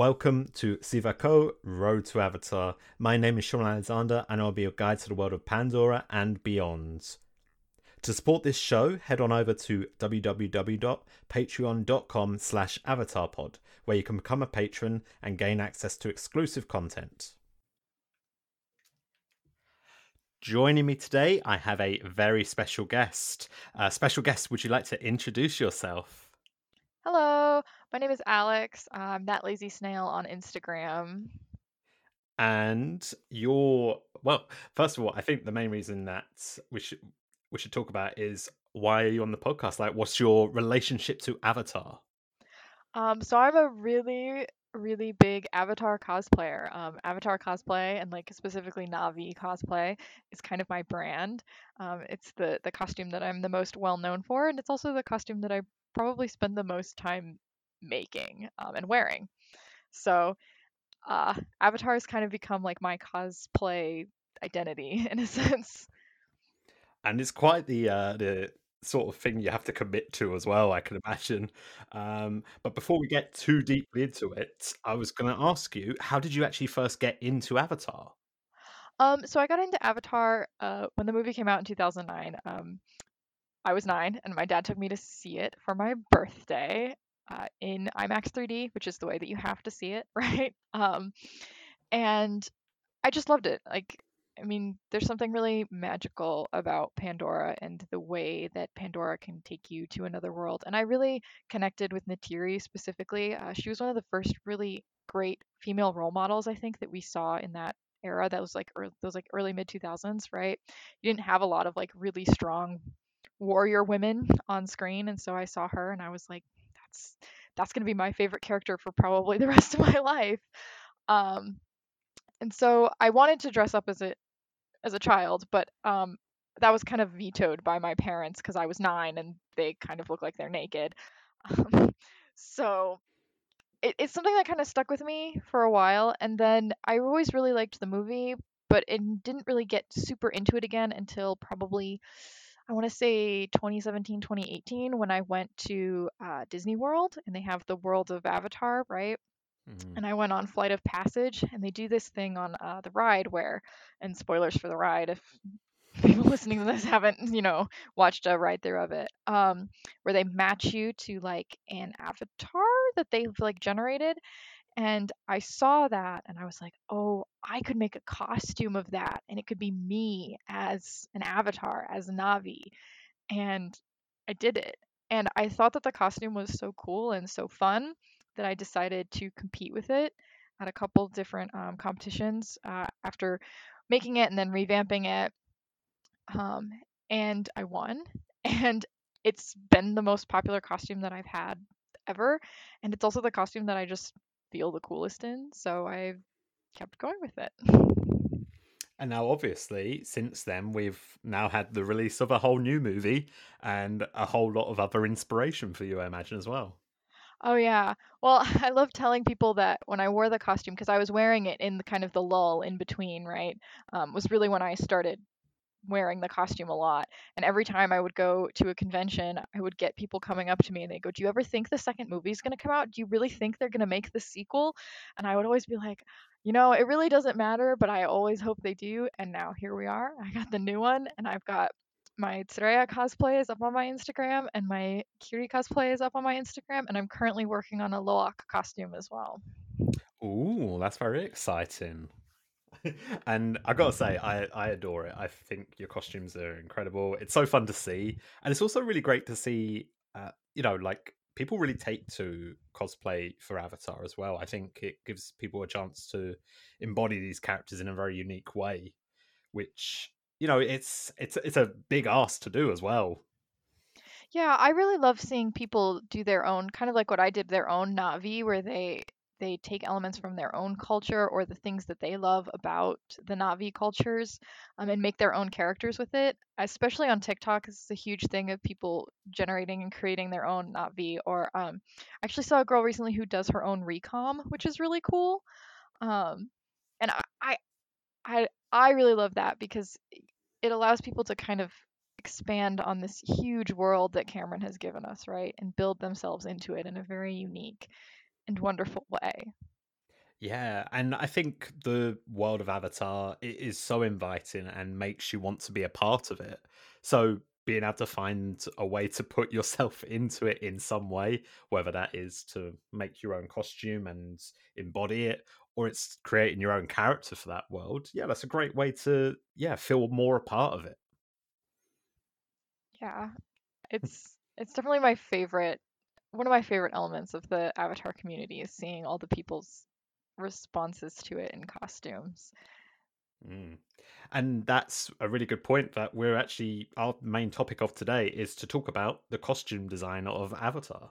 Welcome to Sivako Road to Avatar. My name is Shaun Alexander, and I'll be your guide to the world of Pandora and beyond. To support this show, head on over to www.patreon.com slash avatarpod, where you can become a patron and gain access to exclusive content. Joining me today, I have a very special guest. Uh, special guest, would you like to introduce yourself? Hello, my name is Alex. I'm that lazy snail on Instagram. And you're well. First of all, I think the main reason that we should we should talk about is why are you on the podcast? Like, what's your relationship to Avatar? Um, so I'm a really, really big Avatar cosplayer. Um, Avatar cosplay and like specifically Na'vi cosplay is kind of my brand. Um, it's the the costume that I'm the most well known for, and it's also the costume that I probably spend the most time making um, and wearing. So uh, Avatar has kind of become like my cosplay identity in a sense. And it's quite the uh, the sort of thing you have to commit to as well, I can imagine. Um, but before we get too deeply into it, I was going to ask you, how did you actually first get into Avatar? Um, so I got into Avatar uh, when the movie came out in 2009. Um, I was nine, and my dad took me to see it for my birthday uh, in IMAX 3D, which is the way that you have to see it, right? Um, and I just loved it. Like, I mean, there's something really magical about Pandora and the way that Pandora can take you to another world. And I really connected with Neytiri specifically. Uh, she was one of the first really great female role models I think that we saw in that era. That was like early, those like early mid 2000s, right? You didn't have a lot of like really strong warrior women on screen, and so I saw her and I was like, that's that's gonna be my favorite character for probably the rest of my life. Um, and so I wanted to dress up as a as a child, but um, that was kind of vetoed by my parents because I was nine and they kind of look like they're naked. Um, so it, it's something that kind of stuck with me for a while, and then I always really liked the movie, but it didn't really get super into it again until probably I want to say 2017, 2018 when I went to uh, Disney World and they have the World of Avatar, right? Mm-hmm. And I went on Flight of Passage, and they do this thing on uh, the ride where, and spoilers for the ride if people listening to this haven't, you know, watched a ride through of it, um, where they match you to like an avatar that they've like generated, and I saw that and I was like, oh, I could make a costume of that and it could be me as an avatar, as Na'vi. And I did it. And I thought that the costume was so cool and so fun that I decided to compete with it at a couple different um, competitions uh, after making it and then revamping it. Um, and I won. And it's been the most popular costume that I've had ever. And it's also the costume that I just feel the coolest in. So I've kept going with it. And now, obviously, since then, we've now had the release of a whole new movie and a whole lot of other inspiration for you, I imagine, as well. Oh yeah. Well, I love telling people that when I wore the costume because I was wearing it in the kind of the lull in between, right? Um, was really when I started wearing the costume a lot. And every time I would go to a convention, I would get people coming up to me and they go, Do you ever think the second movie is going to come out? Do you really think they're going to make the sequel? And I would always be like, You know, it really doesn't matter, but I always hope they do. And now here we are. I got the new one and I've got my Tsireya cosplay is up on my Instagram and my Kiri cosplay is up on my Instagram. And I'm currently working on a Lo'ak costume as well. Ooh, that's very exciting. and I gotta say, I I adore it. I think your costumes are incredible. It's so fun to see, and it's also really great to see. Uh, you know, like people really take to cosplay for Avatar as well. I think it gives people a chance to embody these characters in a very unique way, which you know, it's it's it's a big ask to do as well. Yeah, I really love seeing people do their own kind of like what I did their own Na'vi where they they take elements from their own culture or the things that they love about the Na'vi cultures um, and make their own characters with it. Especially on TikTok, this is a huge thing of people generating and creating their own Na'vi. Or um, I actually saw a girl recently who does her own recom, which is really cool. Um, and I, I, I, I really love that because it allows people to kind of expand on this huge world that Cameron has given us, right? And build themselves into it in a very unique and wonderful way. Yeah, and I think the world of Avatar it is so inviting and makes you want to be a part of it. So being able to find a way to put yourself into it in some way, whether that is to make your own costume and embody it, or it's creating your own character for that world, yeah, that's a great way to yeah feel more a part of it. Yeah, it's it's definitely my favorite one of my favorite elements of the Avatar community is seeing all the people's responses to it in costumes. Mm. And that's a really good point that we're actually our main topic of today is to talk about the costume design of Avatar.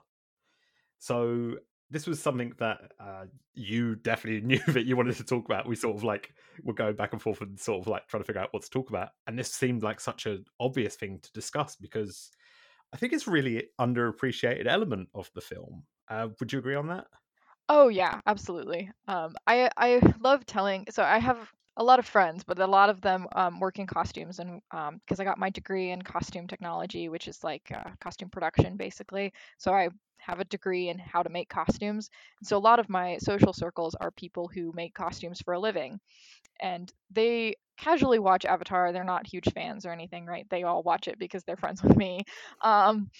So this was something that uh, you definitely knew that you wanted to talk about. We sort of like were going back and forth and sort of like trying to figure out what to talk about. And this seemed like such an obvious thing to discuss because I think it's really underappreciated element of the film. Uh, would you agree on that? Oh yeah, absolutely. Um, I I love telling. So I have a lot of friends, but a lot of them um, work in costumes, and because I got my degree in costume technology, which is like uh, costume production, basically. So I have a degree in how to make costumes. So a lot of my social circles are people who make costumes for a living, and they casually watch Avatar. They're not huge fans or anything, right? They all watch it because they're friends with me. Um,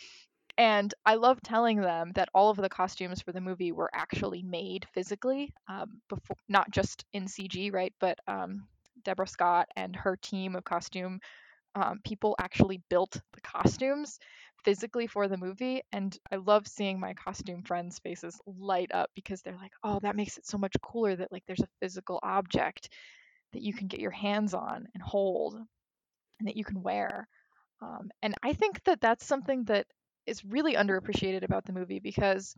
and I love telling them that all of the costumes for the movie were actually made physically, um, before not just in CG, right? But um, Deborah Scott and her team of costume um, people actually built the costumes physically for the movie. And I love seeing my costume friends' faces light up because they're like, "Oh, that makes it so much cooler that like there's a physical object that you can get your hands on and hold and that you can wear." Um, and I think that that's something that is really underappreciated about the movie because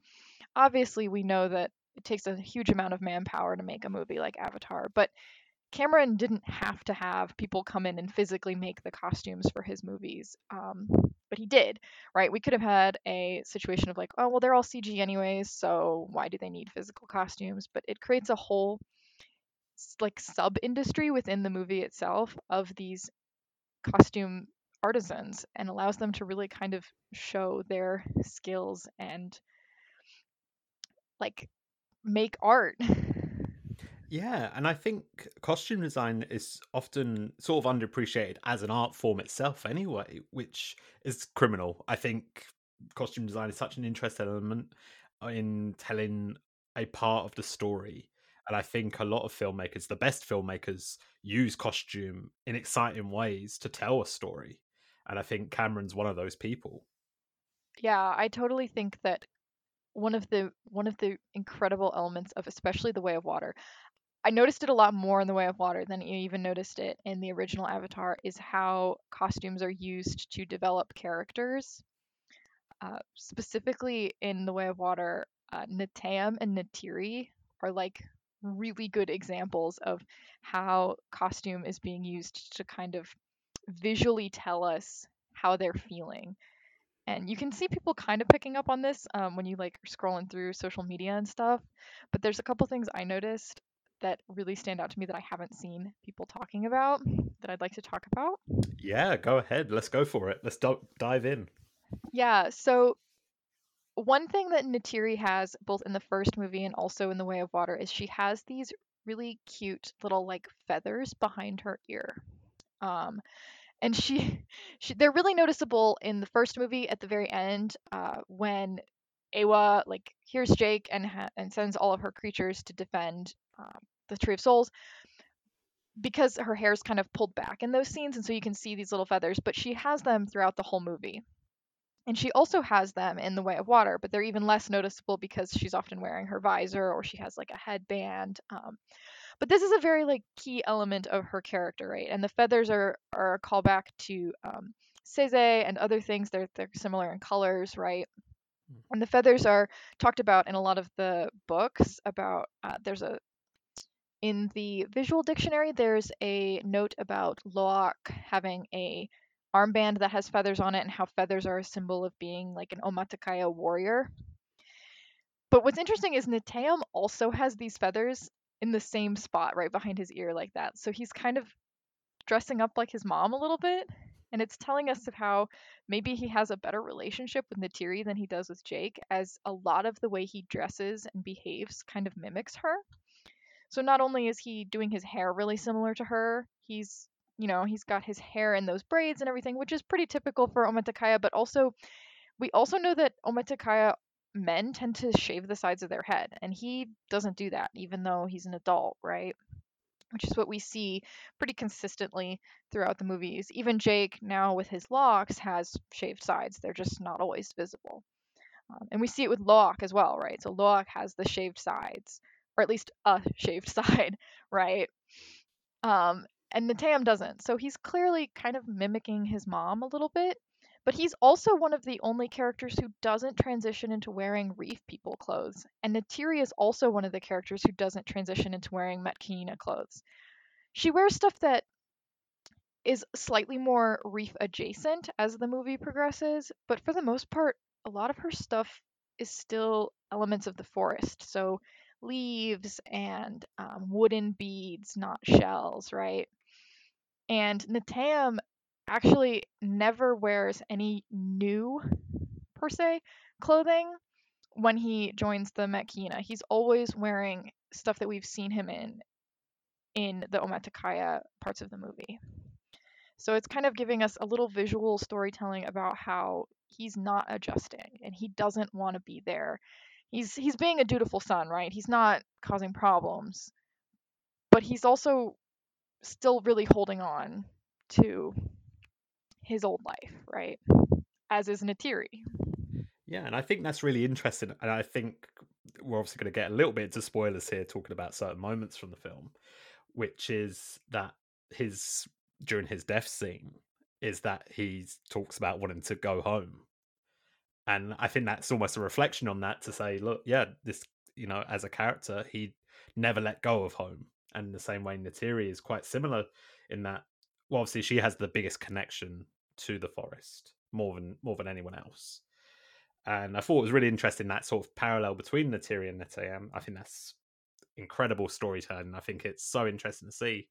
obviously we know that it takes a huge amount of manpower to make a movie like Avatar, but Cameron didn't have to have people come in and physically make the costumes for his movies. Um, but he did, right? We could have had a situation of like, oh, well, they're all CG anyways, so why do they need physical costumes? But it creates a whole like sub industry within the movie itself of these costume artisans and allows them to really kind of show their skills and like make art. Yeah, and I think costume design is often sort of underappreciated as an art form itself, anyway, which is criminal. I think costume design is such an interesting element in telling a part of the story. And I think a lot of filmmakers, the best filmmakers, use costume in exciting ways to tell a story. And I think Cameron's one of those people. Yeah, I totally think that one of the one of the incredible elements of especially the way of water I noticed it a lot more in The Way of Water than you even noticed it in the original Avatar, is how costumes are used to develop characters. Uh, specifically in The Way of Water, uh, Neteyam and Neytiri are like really good examples of how costume is being used to kind of visually tell us how they're feeling. And you can see people kind of picking up on this um, when you like scrolling through social media and stuff. But there's a couple things I noticed that really stand out to me that I haven't seen people talking about that I'd like to talk about. Yeah, go ahead. Let's go for it. Let's do- dive in. Yeah, so one thing that Neytiri has both in the first movie and also in The Way of Water is she has these really cute little like feathers behind her ear. Um, and she, she they're really noticeable in the first movie at the very end uh, when Eywa like hears Jake and ha- and sends all of her creatures to defend um, the Tree of Souls because her hair is kind of pulled back in those scenes, and so you can see these little feathers. But she has them throughout the whole movie, and she also has them in the Way of Water, but they're even less noticeable because she's often wearing her visor or she has like a headband. Um, but this is a very like key element of her character, right? And the feathers are are a callback to um, Seze and other things. They're they're similar in colors, right? And the feathers are talked about in a lot of the books. About uh, there's a in the visual dictionary, there's a note about Lo'ak having a armband that has feathers on it and how feathers are a symbol of being like an Omaticaya warrior. But what's interesting is Neteyam also has these feathers in the same spot right behind his ear like that. So he's kind of dressing up like his mom a little bit. And it's telling us of how maybe he has a better relationship with Neytiri than he does with Jake, as a lot of the way he dresses and behaves kind of mimics her. So not only is he doing his hair really similar to her, he's you know he's got his hair in those braids and everything, which is pretty typical for Omaticaya. But also, we also know that Omaticaya men tend to shave the sides of their head, and he doesn't do that, even though he's an adult, right? Which is what we see pretty consistently throughout the movies. Even Jake, now with his locks, has shaved sides. They're just not always visible. Um, and we see it with Lo'ak as well, right? So Lo'ak has the shaved sides, or at least a shaved side, right? Um, and Neteyam doesn't. So he's clearly kind of mimicking his mom a little bit. But he's also one of the only characters who doesn't transition into wearing reef people clothes. And Neytiri is also one of the characters who doesn't transition into wearing Metkayina clothes. She wears stuff that is slightly more reef adjacent as the movie progresses, but for the most part, a lot of her stuff is still elements of the forest. So leaves and um, wooden beads, not shells, right? And Neteyam actually never wears any new, per se, clothing when he joins the Metkayina. He's always wearing stuff that we've seen him in in the Omaticaya parts of the movie. So it's kind of giving us a little visual storytelling about how he's not adjusting and he doesn't want to be there. He's he's being a dutiful son, right? He's not causing problems. But he's also still really holding on to his old life, right? As is Neytiri. Yeah, and I think that's really interesting. And I think we're obviously going to get a little bit into spoilers here, talking about certain moments from the film, which is that his during his death scene is that he talks about wanting to go home. And I think that's almost a reflection on that to say, look, yeah, this, you know, as a character, he never let go of home. And the same way Neytiri is quite similar in that, well, obviously she has the biggest connection to the forest more than more than anyone else. And I thought it was really interesting that sort of parallel between Neytiri and Neteyam. I think that's incredible storytelling. I think it's so interesting to see.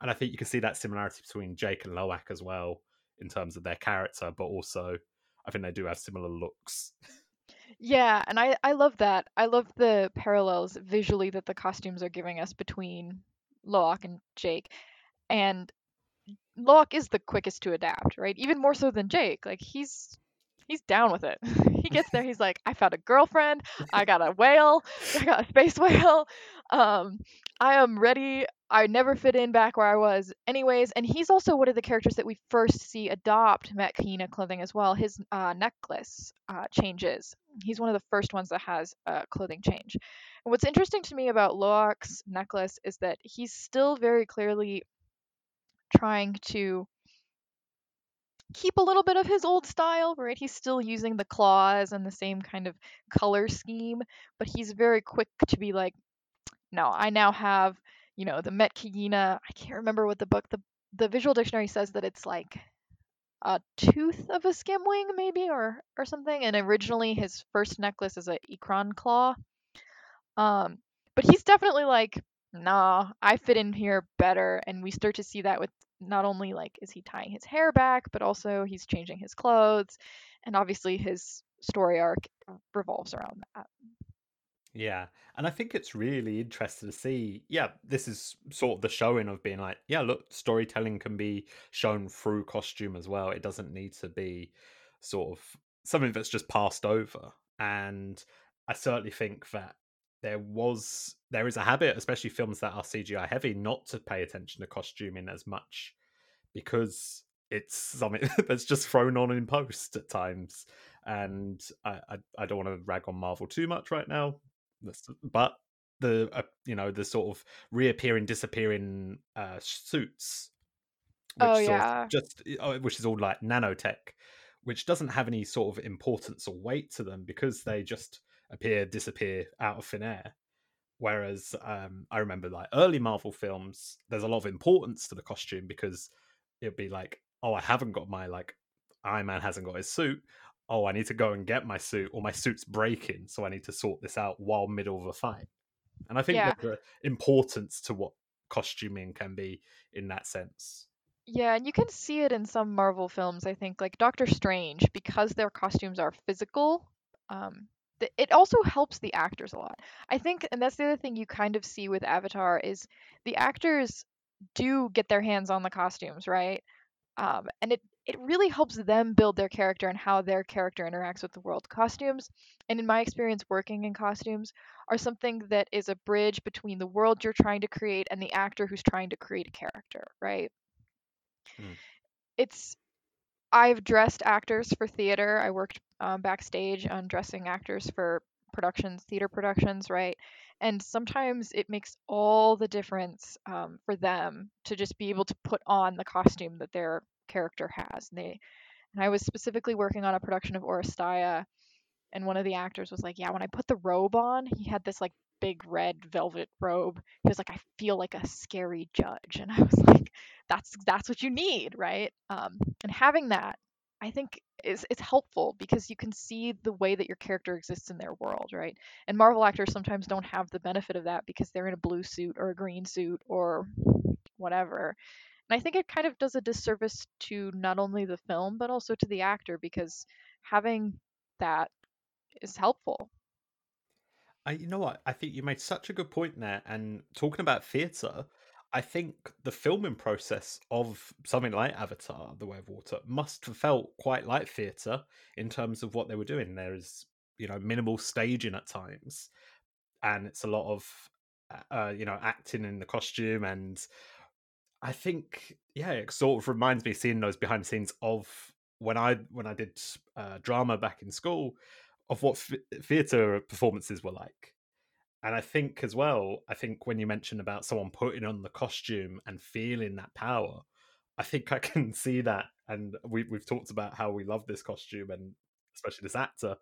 And I think you can see that similarity between Jake and Lo'ak as well in terms of their character, but also I think they do have similar looks. Yeah, and I I love that. I love the parallels visually that the costumes are giving us between Lo'ak and Jake. And Lo'ak is the quickest to adapt, right? Even more so than Jake. Like he's he's down with it. he gets there, he's like, I found a girlfriend, I got a whale, I got a space whale. Um, I am ready. I never fit in back where I was, anyways. And he's also one of the characters that we first see adopt Metkayina clothing as well. His uh, necklace uh, changes. He's one of the first ones that has a clothing change. And what's interesting to me about Lo'ak's necklace is that he's still very clearly trying to keep a little bit of his old style, right? He's still using the claws and the same kind of color scheme, but he's very quick to be like, no, I now have, you know, the Metkayina. I can't remember what the book, the the visual dictionary says that it's like a tooth of a skimwing, maybe, or or something. And originally his first necklace is a Ikran claw. Um, but he's definitely like, nah, I fit in here better. And we start to see that with not only like is he tying his hair back, but also he's changing his clothes. And obviously his story arc revolves around that. Yeah. And I think it's really interesting to see. Yeah, this is sort of the showing of being like, yeah, look, storytelling can be shown through costume as well. It doesn't need to be sort of something that's just passed over. And I certainly think that there was there is a habit, especially films that are CGI heavy, not to pay attention to costuming as much because it's something that's just thrown on in post at times. And I I, I don't want to rag on Marvel too much right now, but the uh, you know the sort of reappearing, disappearing uh, suits. oh yeah, just uh, which is all like nanotech, which doesn't have any sort of importance or weight to them because they just appear, disappear out of thin air. Whereas um, I remember like early Marvel films, there's a lot of importance to the costume because it'd be like, oh, I haven't got my like Iron Man hasn't got his suit. Oh, I need to go and get my suit, or my suit's breaking, so I need to sort this out while middle of a fight. And I think yeah. there's importance to what costuming can be in that sense. Yeah, and you can see it in some Marvel films. I think, like Doctor Strange, because their costumes are physical. Um, it also helps the actors a lot. I think, and that's the other thing you kind of see with Avatar is the actors do get their hands on the costumes, right? Um, and it it really helps them build their character and how their character interacts with the world. Costumes, and in my experience working in costumes, are something that is a bridge between the world you're trying to create and the actor who's trying to create a character, right? Hmm. It's I've dressed actors for theater. I worked um, backstage on dressing actors for productions, theater productions, right? And sometimes it makes all the difference um, for them to just be able to put on the costume that their character has. And they, and I was specifically working on a production of Oresteia, and one of the actors was like, "Yeah, when I put the robe on, he had this like big red velvet robe. He was like, I feel like a scary judge, and I was like, that's that's what you need, right? Um, and having that, I think is it's helpful because you can see the way that your character exists in their world, right? And Marvel actors sometimes don't have the benefit of that because they're in a blue suit or a green suit or whatever. And I think it kind of does a disservice to not only the film but also to the actor because having that is helpful. I, you know what? I think you made such a good point there. And talking about theatre, I think the filming process of something like Avatar: The Way of Water must have felt quite like theatre in terms of what they were doing. There is, you know, minimal staging at times, and it's a lot of, uh, you know, acting in the costume. And I think, yeah, it sort of reminds me seeing those behind the scenes of when I when I did uh, drama back in school of what theatre performances were like. And I think as well, I think when you mentioned about someone putting on the costume and feeling that power, I think I can see that. And we, we've talked about how we love this costume and especially this actor,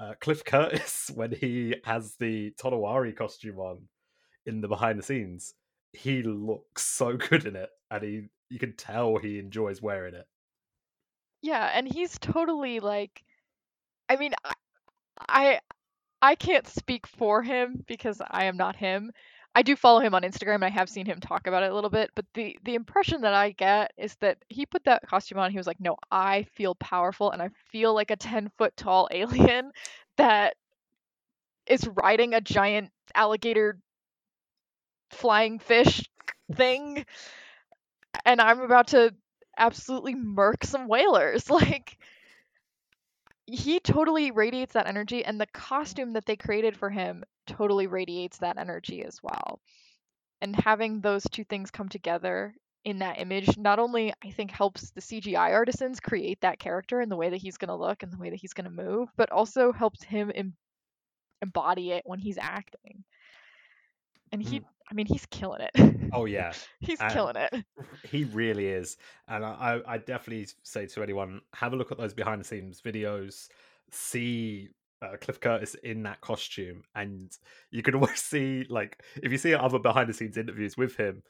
uh, Cliff Curtis, when he has the Tonowari costume on in the behind the scenes, he looks so good in it, and he you can tell he enjoys wearing it. Yeah, and he's totally like, I mean, I, I can't speak for him because I am not him. I do follow him on Instagram and I have seen him talk about it a little bit, but the the impression that I get is that he put that costume on. He was like, "No, I feel powerful and I feel like a 10 foot tall alien that is riding a giant alligator flying fish thing and I'm about to absolutely murk some whalers." Like he totally radiates that energy and the costume that they created for him totally radiates that energy as well and having those two things come together in that image not only i think helps the cgi artisans create that character and the way that he's going to look and the way that he's going to move but also helps him em- embody it when he's acting and he mm. I mean he's killing it. Oh yeah. He's and killing it. he really is. And I, I definitely say to anyone have a look at those behind the scenes videos. See uh, cliff curtis in that costume. And you can always see like if you see other behind the scenes interviews with him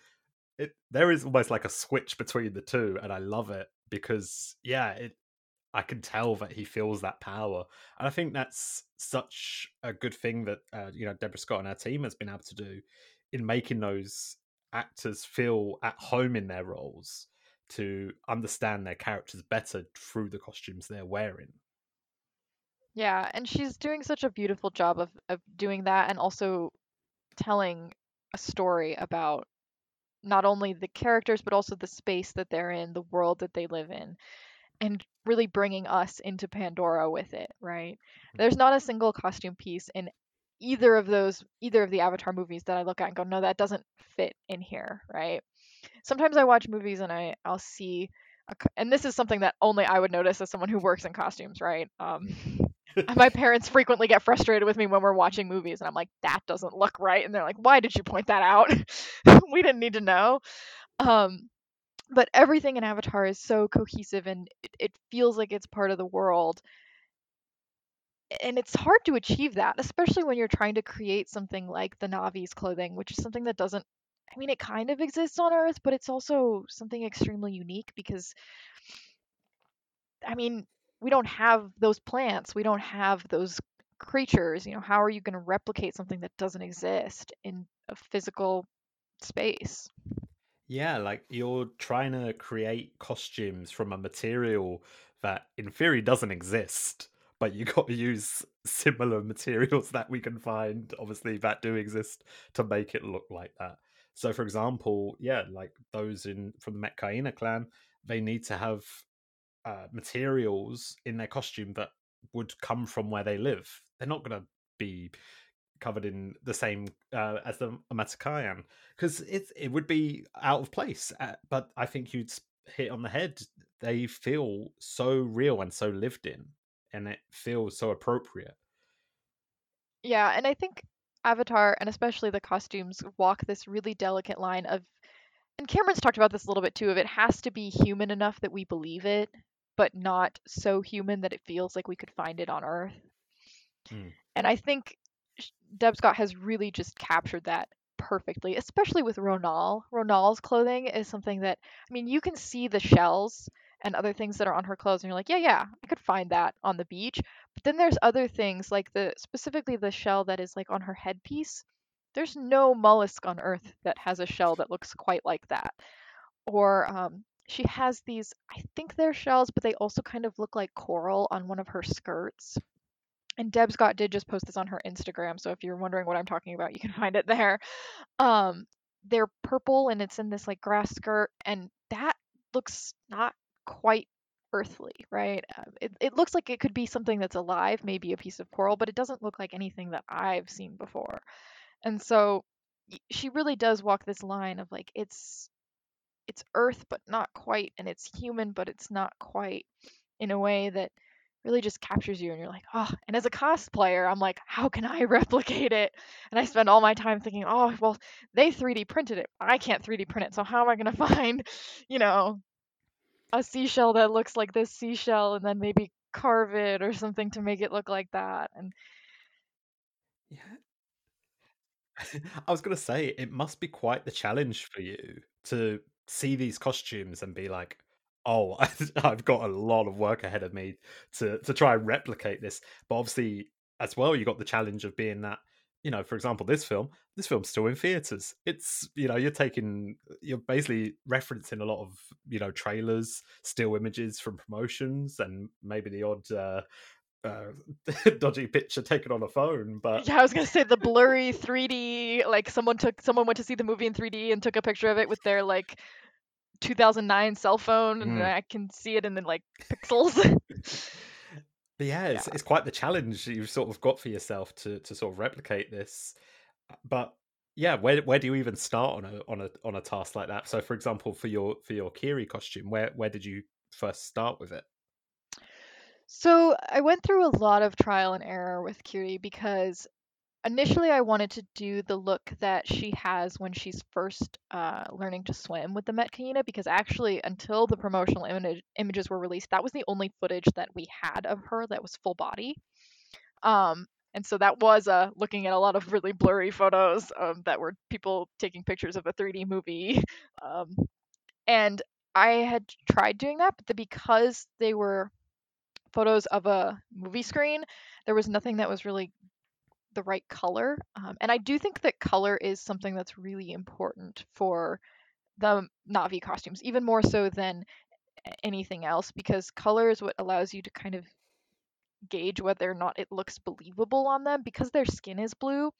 it there is almost like a switch between the two and i love it because yeah it I can tell that he feels that power, and I think that's such a good thing that uh, you know Deborah Scott and our team has been able to do in making those actors feel at home in their roles to understand their characters better through the costumes they're wearing. Yeah, and she's doing such a beautiful job of, of doing that and also telling a story about not only the characters but also the space that they're in, the world that they live in, and really bringing us into Pandora with it, right? Mm-hmm. There's not a single costume piece in either of those either of the Avatar movies that I look at and go, no, that doesn't fit in here, right? Sometimes I watch movies and I I'll see, a, and this is something that only I would notice as someone who works in costumes, right? Um, my parents frequently get frustrated with me when we're watching movies, and I'm like, that doesn't look right, and they're like, why did you point that out? we didn't need to know. Um, but everything in Avatar is so cohesive and it, it feels like it's part of the world and it's hard to achieve that, especially when you're trying to create something like the Na'vi's clothing, which is something that doesn't I mean it kind of exists on Earth, but it's also something extremely unique because I mean, we don't have those plants, we don't have those creatures, you know, how are you going to replicate something that doesn't exist in a physical space? Yeah, like you're trying to create costumes from a material that in theory doesn't exist but you got to use similar materials that we can find, obviously, that do exist to make it look like that. So, for example, yeah, like those in from the Metkayina clan, they need to have uh, materials in their costume that would come from where they live. They're not going to be covered in the same uh, as the Matakayan because it it would be out of place. Uh, but I think you'd hit on the head. They feel so real and so lived in, and it feels so appropriate. Yeah, and I think Avatar and especially the costumes walk this really delicate line of and Cameron's talked about this a little bit too of it has to be human enough that we believe it, but not so human that it feels like we could find it on Earth. Mm. And I think Deb Scott has really just captured that perfectly, especially with Ronal. Ronal's clothing is something that I mean, you can see the shells and other things that are on her clothes and you're like, yeah, yeah, I could find that on the beach. But then there's other things like the specifically the shell that is like on her headpiece. There's no mollusk on earth that has a shell that looks quite like that. Or um, she has these, I think they're shells, but they also kind of look like coral on one of her skirts. And Deb Scott did just post this on her Instagram, so if you're wondering what I'm talking about, you can find it there. Um, they're purple and it's in this like grass skirt, and that looks not quite earthly, right? Uh, it, it looks like it could be something that's alive, maybe a piece of coral, but it doesn't look like anything that I've seen before. And so she really does walk this line of like it's it's earth but not quite and it's human but it's not quite in a way that really just captures you and you're like oh and as a cosplayer i'm like how can i replicate it and i spend all my time thinking oh well they 3d printed it i can't 3d print it so how am i going to find you know a seashell that looks like this seashell and then maybe carve it or something to make it look like that and yeah. I was going to say it must be quite the challenge for you to see these costumes and be like oh i've got a lot of work ahead of me to to try and replicate this. But obviously as well you got the challenge of being that you know, for example, this film, this film's still in theaters. It's you know, you're taking, you're basically referencing a lot of you know trailers, still images from promotions, and maybe the odd. Uh, uh, dodgy picture taken on a phone, but yeah, I was gonna say the blurry 3D. Like someone took, someone went to see the movie in 3D and took a picture of it with their like 2009 cell phone, and mm. I can see it in the like pixels. Yeah, it's, yeah. it's quite the challenge you've sort of got for yourself to to sort of replicate this. Uh, but yeah, where where do you even start on a on a on a task like that? So, for example, for your for your Kiri costume, where where did you first start with it? So I went through a lot of trial and error with Kiri because initially I wanted to do the look that she has when she's first uh, learning to swim with the Metkayina because actually until the promotional image, images were released, that was the only footage that we had of her that was full body. Um, and so that was uh, looking at a lot of really blurry photos um, that were people taking pictures of a 3D movie. Um, and I had tried doing that, but the, because they were photos of a movie screen, there was nothing that was really the right color. Um, and I do think that color is something that's really important for the Na'vi costumes, even more so than anything else, because color is what allows you to kind of gauge whether or not it looks believable on them because their skin is blue.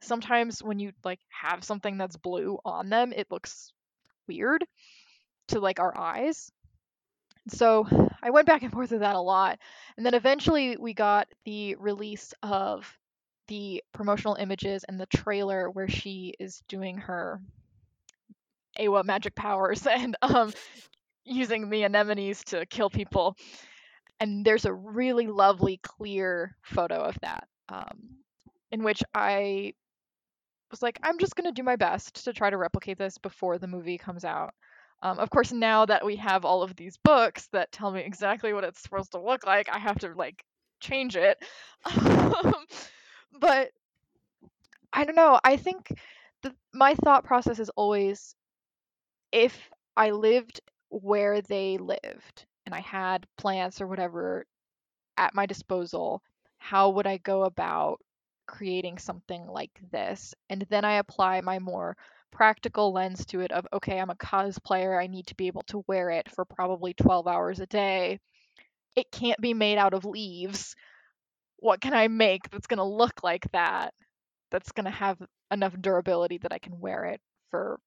Sometimes when you like have something that's blue on them, it looks weird to like our eyes. So I went back and forth with that a lot. And then eventually we got the release of the promotional images and the trailer where she is doing her Eywa magic powers and um, using the anemones to kill people. And there's a really lovely, clear photo of that, um, in which I was like, I'm just going to do my best to try to replicate this before the movie comes out. Um, of course, now that we have all of these books that tell me exactly what it's supposed to look like, I have to like change it. But I don't know. I think the, my thought process is always if I lived where they lived and I had plants or whatever at my disposal, how would I go about creating something like this? And then I apply my more practical lens to it of okay, I'm a cosplayer, I need to be able to wear it for probably 12 hours a day. it can't be made out of leaves. What can I make that's going to look like that? That's going to have enough durability that I can wear it for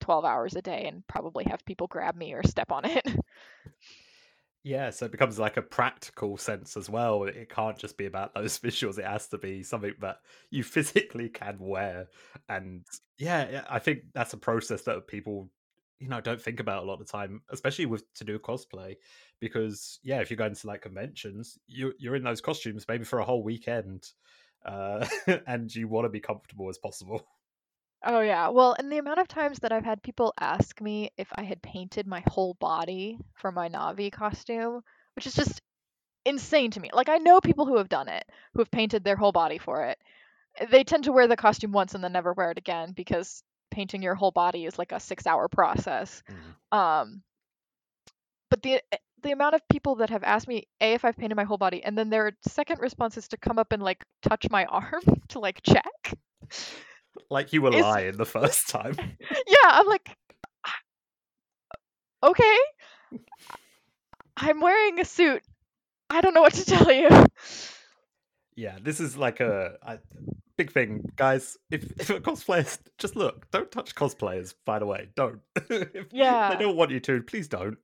12 hours a day and probably have people grab me or step on it. Yeah, so it becomes like a practical sense as well. It can't just be about those visuals. It has to be something that you physically can wear. And yeah, I think that's a process that people, you know, don't think about a lot of the time, especially with to do cosplay. Because yeah, if you're going to like conventions, you you're in those costumes maybe for a whole weekend. Uh, and you want to be comfortable as possible. Oh yeah. Well, and the amount of times that I've had people ask me if I had painted my whole body for my Na'vi costume, which is just insane to me. Like I know people who have done it, who have painted their whole body for it. They tend to wear the costume once and then never wear it again because painting your whole body is like a 6-hour process. Mm. Um but the the amount of people that have asked me a if I've painted my whole body and then their second response is to come up and like touch my arm to like check. Like you were Is- lying the first time. yeah, I'm like, okay. I'm wearing a suit. I don't know what to tell you. Yeah, this is like a, a big thing, guys. If if a cosplayer, just look, don't touch cosplayers. By the way, don't. if Yeah. they don't want you to, please don't.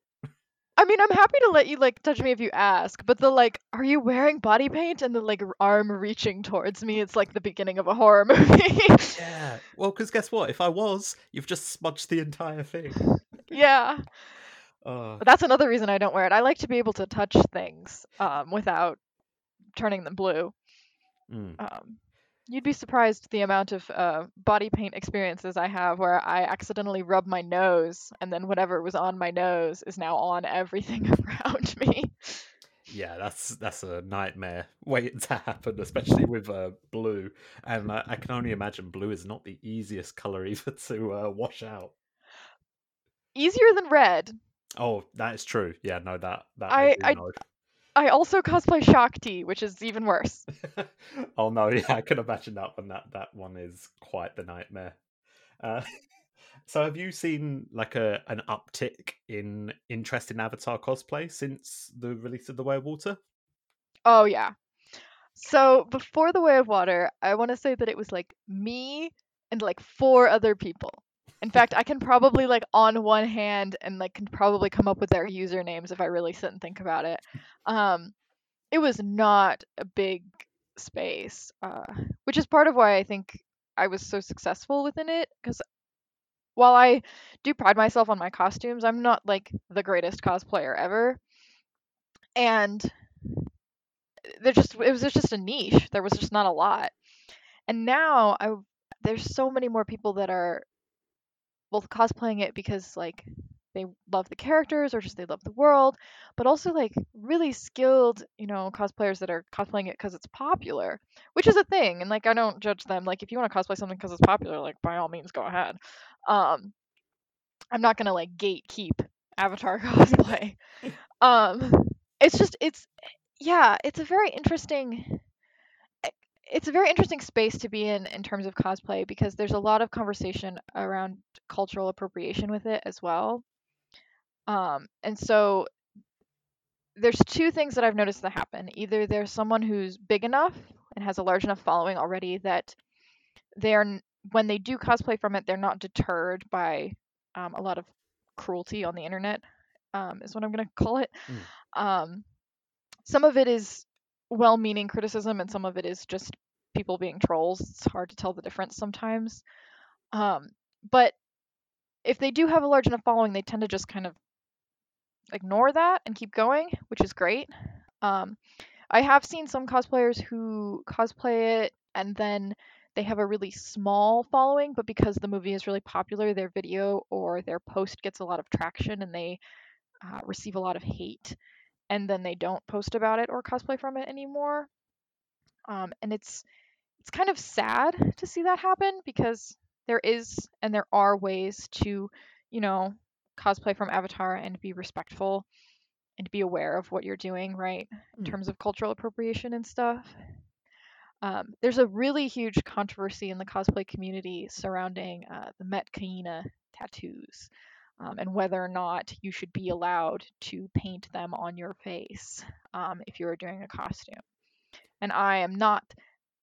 I mean, I'm happy to let you like touch me if you ask, but the like, are you wearing body paint and the like arm reaching towards me? It's like the beginning of a horror movie. Yeah. Well, because guess what? If I was, you've just smudged the entire thing. yeah. But that's another reason I don't wear it. I like to be able to touch things um, without turning them blue. mm. Um, you'd be surprised the amount of uh, body paint experiences I have where I accidentally rub my nose, and then whatever was on my nose is now on everything around me. Yeah, that's that's a nightmare waiting to happen, especially with uh, blue. And I, I can only imagine blue is not the easiest color either to uh, wash out. Easier than red. Oh, that is true. Yeah, no, that that I- I-. I also cosplay Shakti, which is even worse. oh no, yeah, I can imagine that one. That that one is quite the nightmare. Uh, so, have you seen like a an uptick in interest in Avatar cosplay since the release of The Way of Water? Oh yeah. So before the Way of Water, I want to say that it was like me and like four other people. In fact, I can probably like on one hand and like can probably come up with their usernames if I really sit and think about it. Um, it was not a big space, uh, which is part of why I think I was so successful within it. Because while I do pride myself on my costumes, I'm not like the greatest cosplayer ever. And there just it was just a niche. There was just not a lot. And now I there's so many more people that are both cosplaying it because like they love the characters or just they love the world, but also like really skilled, you know, cosplayers that are cosplaying it because it's popular, which is a thing. And like I don't judge them. Like if you want to cosplay something because it's popular, like by all means go ahead. Um, I'm not gonna like gatekeep Avatar cosplay. um, it's just it's yeah, it's a very interesting it's a very interesting space to be in in terms of cosplay because there's a lot of conversation around cultural appropriation with it as well. Um, and so there's two things that I've noticed that happen. Either there's someone who's big enough and has a large enough following already that they're when they do cosplay from it, they're not deterred by um, a lot of cruelty on the internet. Um, is what I'm gonna call it. Um, some of it is well-meaning criticism, and some of it is just people being trolls. It's hard to tell the difference sometimes. Um, but if they do have a large enough following, they tend to just kind of ignore that and keep going, which is great. Um, I have seen some cosplayers who cosplay it and then they have a really small following, but because the movie is really popular, their video or their post gets a lot of traction and they uh, receive a lot of hate, and then they don't post about it or cosplay from it anymore. Um, and it's it's kind of sad to see that happen because there is and there are ways to, you know, cosplay from Avatar and be respectful and be aware of what you're doing, right? In Mm. terms of cultural appropriation and stuff. Um, there's a really huge controversy in the cosplay community surrounding uh, the Metkayina tattoos. Um, and whether or not you should be allowed to paint them on your face um, if you are doing a costume. And I am not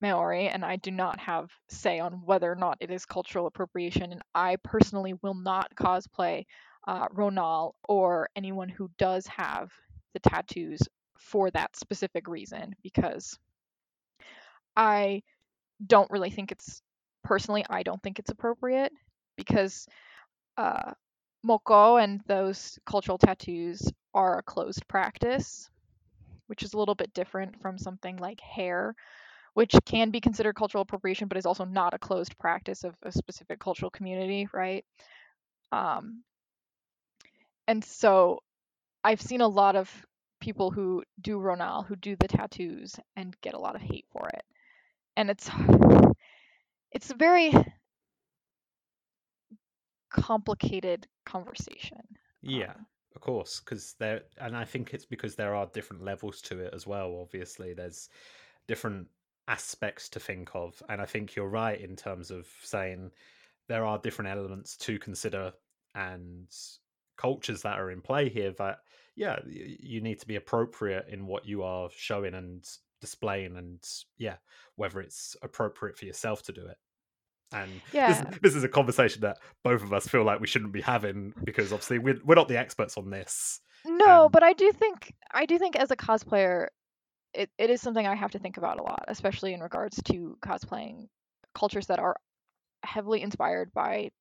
Maori and I do not have say on whether or not it is cultural appropriation. And I personally will not cosplay uh, Ronal or anyone who does have the tattoos for that specific reason because I don't really think it's personally I don't think it's appropriate because uh, moko and those cultural tattoos are a closed practice, which is a little bit different from something like hair, which can be considered cultural appropriation, but is also not a closed practice of a specific cultural community, right? Um, and so I've seen a lot of people who do Ronal, who do the tattoos, and get a lot of hate for it. And it's it's very complicated conversation. Yeah, Um, of course, because there, and I think it's because there are different levels to it as well. Obviously, there's different aspects to think of, and I think you're right in terms of saying there are different elements to consider and cultures that are in play here. That yeah, you need to be appropriate in what you are showing and displaying, and yeah, whether it's appropriate for yourself to do it. And this, yeah, this is a conversation that both of us feel like we shouldn't be having because obviously we're, we're not the experts on this. no, And but I do think I do think as a cosplayer, it, it is something I have to think about a lot, especially in regards to cosplaying cultures that are heavily inspired by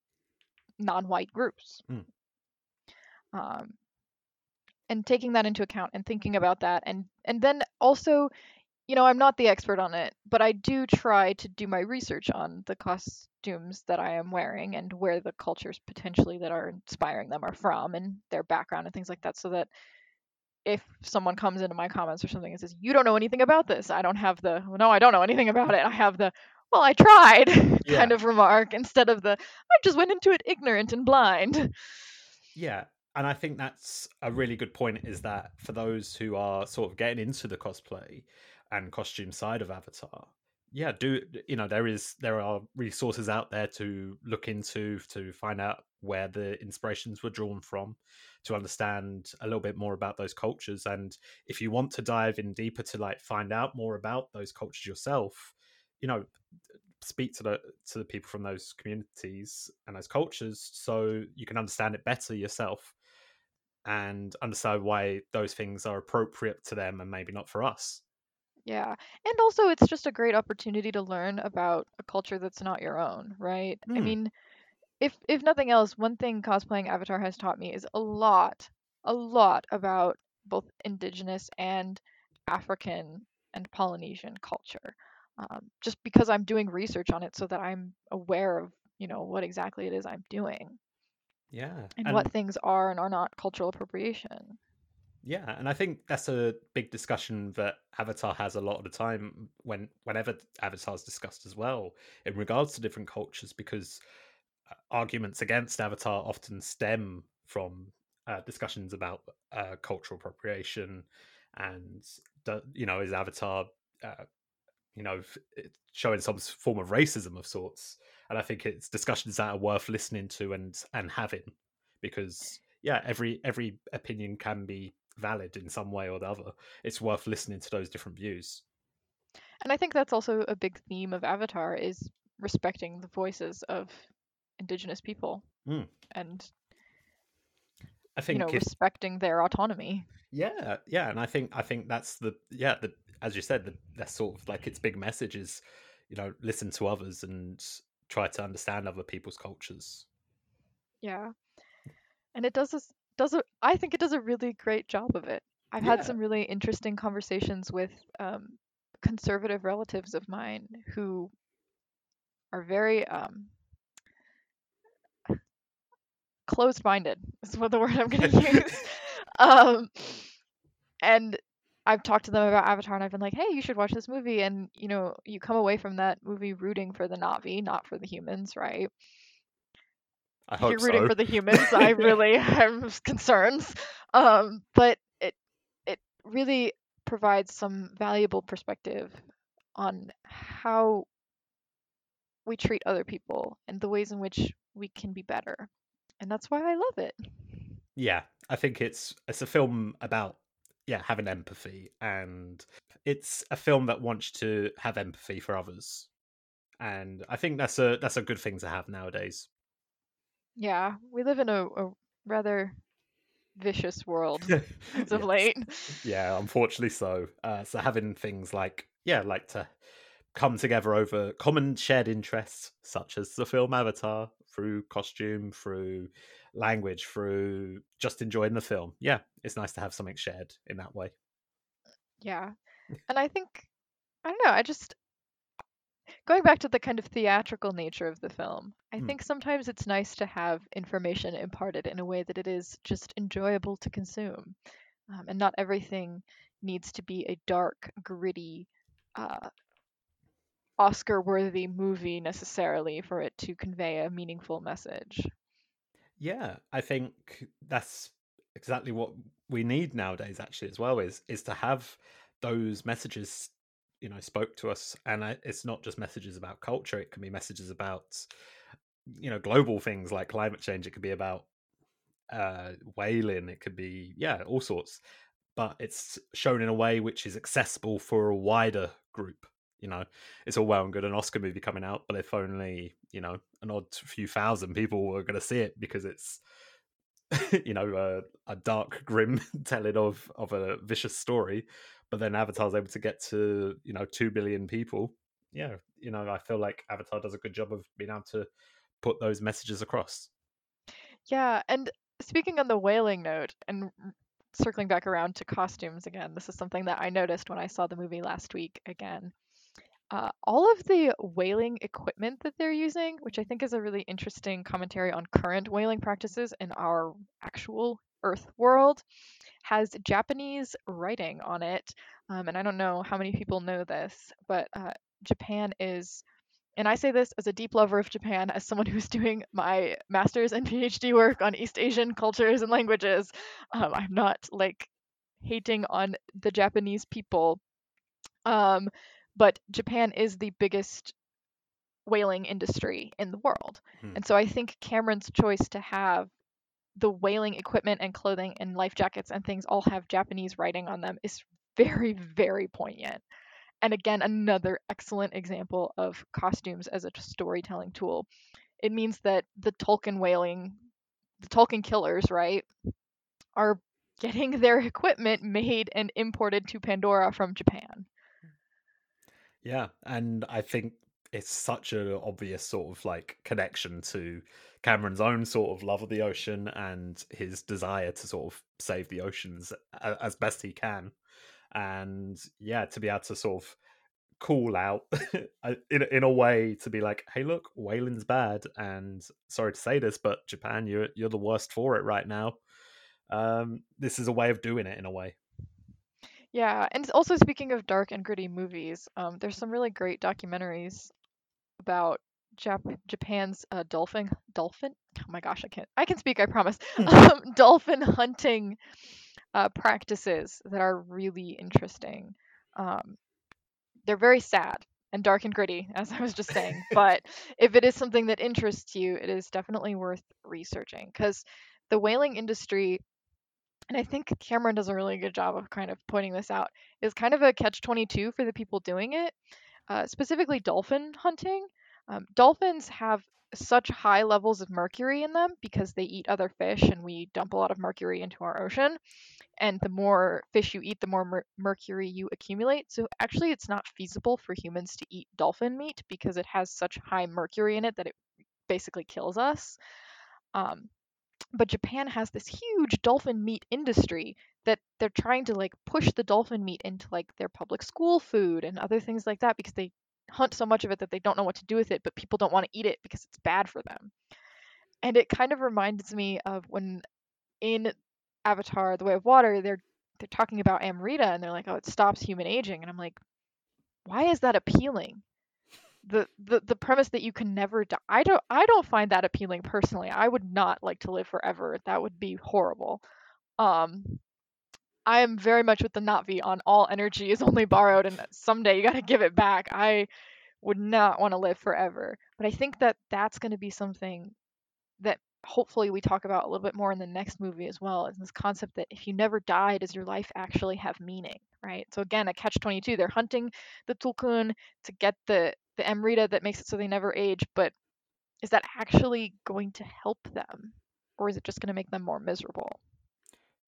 non-white groups. Mm. Um, and taking that into account and thinking about that and and then also you know i'm not the expert on it but i do try to do my research on the costumes that i am wearing and where the cultures potentially that are inspiring them are from and their background and things like that so that if someone comes into my comments or something and says you don't know anything about this i don't have the no i don't know anything about it i have the well i tried Yeah. kind of remark instead of the i just went into it ignorant and blind yeah, and I think that's a really good point is that for those who are sort of getting into the cosplay and costume side of Avatar, yeah, do you know there is there are resources out there to look into to find out where the inspirations were drawn from to understand a little bit more about those cultures and if you want to dive in deeper to like find out more about those cultures yourself you know speak to the to the people from those communities and those cultures so you can understand it better yourself and understand why those things are appropriate to them and maybe not for us Yeah. And also it's just a great opportunity to learn about a culture that's not your own, right? I Hmm. mean, if if nothing else, one thing cosplaying Avatar has taught me is a lot, a lot about both indigenous and African and Polynesian culture. Um, just because I'm doing research on it so that I'm aware of, you know, what exactly it is I'm doing yeah and and what things are and are not cultural appropriation. Yeah and i think that's a big discussion that avatar has a lot of the time when whenever avatar's discussed as well in regards to different cultures because uh, arguments against avatar often stem from uh, discussions about uh, cultural appropriation and you know is avatar uh, you know showing some form of racism of sorts. And i think it's discussions that are worth listening to and and having because yeah every every opinion can be valid in some way or the other it's worth listening to those different views And I think that's also a big theme of Avatar is respecting the voices of indigenous people Mm. and i think you know if respecting their autonomy. yeah yeah and i think i think that's the yeah the as you said the, that's sort of like its big message is you know listen to others and try to understand other people's cultures Yeah. And it does this does a I think it does a really great job of it. I've had some really interesting conversations with um, conservative relatives of mine who are very um, closed-minded. Is what the word I'm going to use. um, and I've talked to them about Avatar, and I've been like, "Hey, you should watch this movie." And you know, you come away from that movie rooting for the Na'vi, not for the humans, right? I If you're rooting so for the humans, I really have concerns. Um, but it it really provides some valuable perspective on how we treat other people and the ways in which we can be better. and that's why I love it. Yeah, I think it's it's a film about yeah having empathy, and it's a film that wants to have empathy for others, and I think that's a that's a good thing to have nowadays. Yeah, we live in a, a rather vicious world as of yes. late. Yeah, unfortunately so. Uh, so having things like yeah, like to come together over common shared interests such as the film Avatar through costume, through language, through just enjoying the film. Yeah, it's nice to have something shared in that way. Yeah. And I think I don't know, I just going back to the kind of theatrical nature of the film, I Hmm. think sometimes it's nice to have information imparted in a way that it is just enjoyable to consume. Um, and not everything needs to be a dark, gritty, uh, Oscar worthy movie necessarily for it to convey a meaningful message. Yeah, I think that's exactly what we need nowadays actually as well is is to have those messages you know spoke to us and I, it's not just messages about culture it can be messages about you know global things like climate change it could be about uh whaling it could be yeah all sorts but it's shown in a way which is accessible for a wider group you know? It's all well and good an oscar movie coming out but if only you know an odd few thousand people were going to see it because it's you know a, a dark grim telling of of a vicious story but then avatar's able to get to you know 2 billion people yeah you know i feel like avatar does a good job of being able to put those messages across Yeah, and speaking on the whaling note and circling back around to costumes again, this is something that I noticed when I saw the movie last week again. Uh, all of the whaling equipment that they're using, which I think is a really interesting commentary on current whaling practices in our actual Earth world, has Japanese writing on it. Um, and I don't know how many people know this, but uh, Japan is and I say this as a deep lover of Japan, as someone who's doing my master's and PhD work on East Asian cultures and languages. Um, I'm not like hating on the Japanese people, um, but Japan is the biggest whaling industry in the world. Hmm. And so I think Cameron's choice to have the whaling equipment and clothing and life jackets and things all have Japanese writing on them is very, very poignant. And again another excellent example of costumes as a storytelling tool. It means that the tulkun whaling the tulkun killers right are getting their equipment made and imported to pandora from japan. Yeah and i think it's such an obvious sort of like connection to cameron's own sort of love of the ocean and his desire to sort of save the oceans as best he can and yeah to be able to sort of call out in in a way to be like, "Hey, look, whaling's bad, and sorry to say this, but Japan, you're you're the worst for it right now." Um, this is a way of doing it in a way. yeah and also speaking of dark and gritty movies um, there's some really great documentaries about Jap- Japan's uh, dolphin dolphin oh my gosh I can't I can speak I promise um, dolphin hunting uh, practices that are really interesting. Um, they're very sad and dark and gritty, as I was just saying. but if it is something that interests you, it is definitely worth researching because the whaling industry, and I think Cameron does a really good job of kind of pointing this out, is kind of a catch 22 for the people doing it, uh, specifically dolphin hunting. Um, dolphins have such high levels of mercury in them because they eat other fish and we dump a lot of mercury into our ocean and the more fish you eat, the more mer- mercury you accumulate. So actually, it's not feasible for humans to eat dolphin meat because it has such high mercury in it that it basically kills us. Um, but Japan has this huge dolphin meat industry that they're trying to like push the dolphin meat into like their public school food and other things like that because they hunt so much of it that they don't know what to do with it, but people don't want to eat it because it's bad for them. And it kind of reminds me of when in Avatar: The Way of Water, they're they're talking about Amrita and they're like, "Oh, it stops human aging." And I'm like, "Why is that appealing?" The, the the premise that you can never die. I don't I don't find that appealing personally. I would not like to live forever. That would be horrible. Um I am very much with the Na'vi on all energy is only borrowed and someday you got to give it back. I would not want to live forever. But I think that that's going to be something that hopefully we talk about a little bit more in the next movie as well is this concept that if you never die does your life actually have meaning right so again at catch 22 they're hunting the tulkun to get the the Amrita that makes it so they never age but is that actually going to help them or is it just going to make them more miserable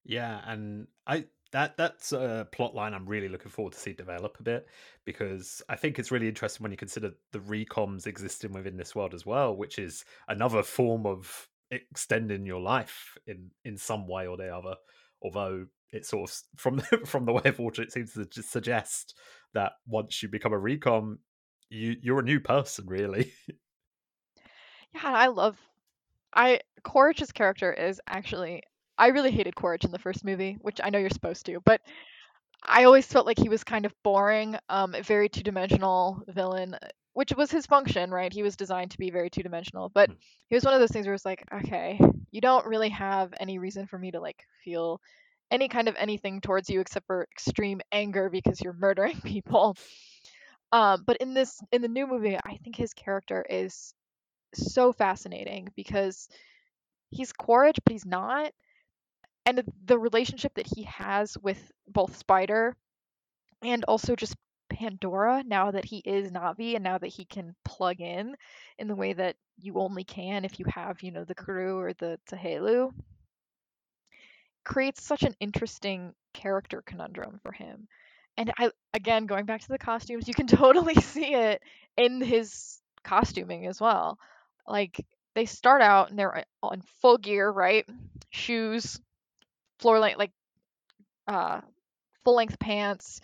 yeah and i that that's a plot line I'm really looking forward to see develop a bit because I think it's really interesting when you consider the recoms existing within this world as well, which is another form of extending your life in in some way or the other. Although it sort of from the, from the way of water, it seems to suggest that once you become a recom, you you're a new person, really. yeah, I love. I Quaritch's character is actually I really hated Quaritch in the first movie, which I know you're supposed to, but I always felt like he was kind of boring, um, very two dimensional villain, which was his function, right? He was designed to be very two dimensional, but Hmm. he was one of those things where it's like, okay, you don't really have any reason for me to like feel any kind of anything towards you except for extreme anger because you're murdering people. Um, but in this, in the new movie, I think his character is so fascinating because he's Quaritch, but he's not and the relationship that he has with both Spider and also just Pandora now that he is Na'vi and now that he can plug in in the way that you only can if you have, you know, the kuru or the tsaheylu creates such an interesting character conundrum for him. And I again going back to the costumes, you can totally see it in his costuming as well. Like they start out and they're uh, on full gear, right? Shoes, floor length like uh full length pants,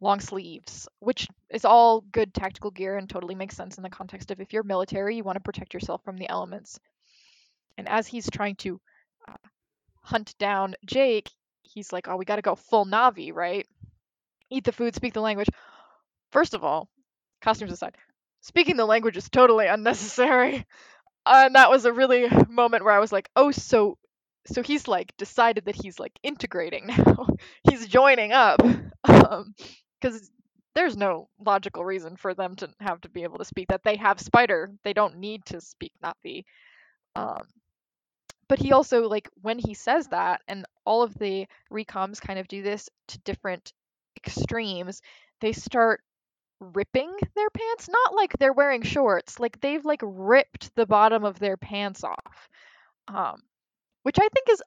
long sleeves, which is all good tactical gear and totally makes sense in the context of if you're military, you want to protect yourself from the elements. And as he's trying to uh, hunt down Jake, he's like, "Oh, we got to go full Na'vi, right? Eat the food, speak the language." First of all, costumes aside, speaking the language is totally unnecessary. And that was a really moment where I was like, "Oh, so so he's like decided that he's like integrating now. he's joining up because um, there's no logical reason for them to have to be able to speak that. They have Spider. They don't need to speak Na'vi. Um, but he also like when he says that, and all of the recoms kind of do this to different extremes. They start ripping their pants not like they're wearing shorts like they've like ripped the bottom of their pants off um which I think is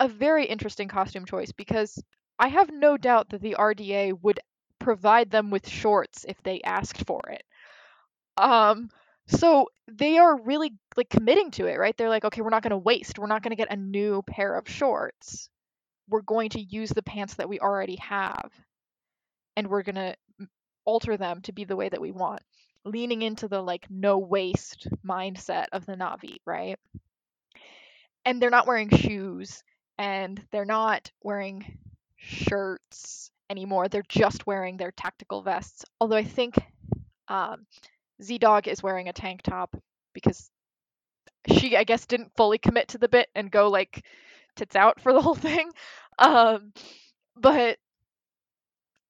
a very interesting costume choice because I have no doubt that the RDA would provide them with shorts if they asked for it. Um, so they are really like committing to it, right? They're like, okay, we're not going to waste. We're not going to get a new pair of shorts. We're going to use the pants that we already have, and we're going to alter them to be the way that we want, leaning into the like no waste mindset of the Na'vi, right? And they're not wearing shoes and they're not wearing shirts anymore. They're just wearing their tactical vests. Although I think um, Z Dog is wearing a tank top because she, I guess, didn't fully commit to the bit and go like tits out for the whole thing. Um, but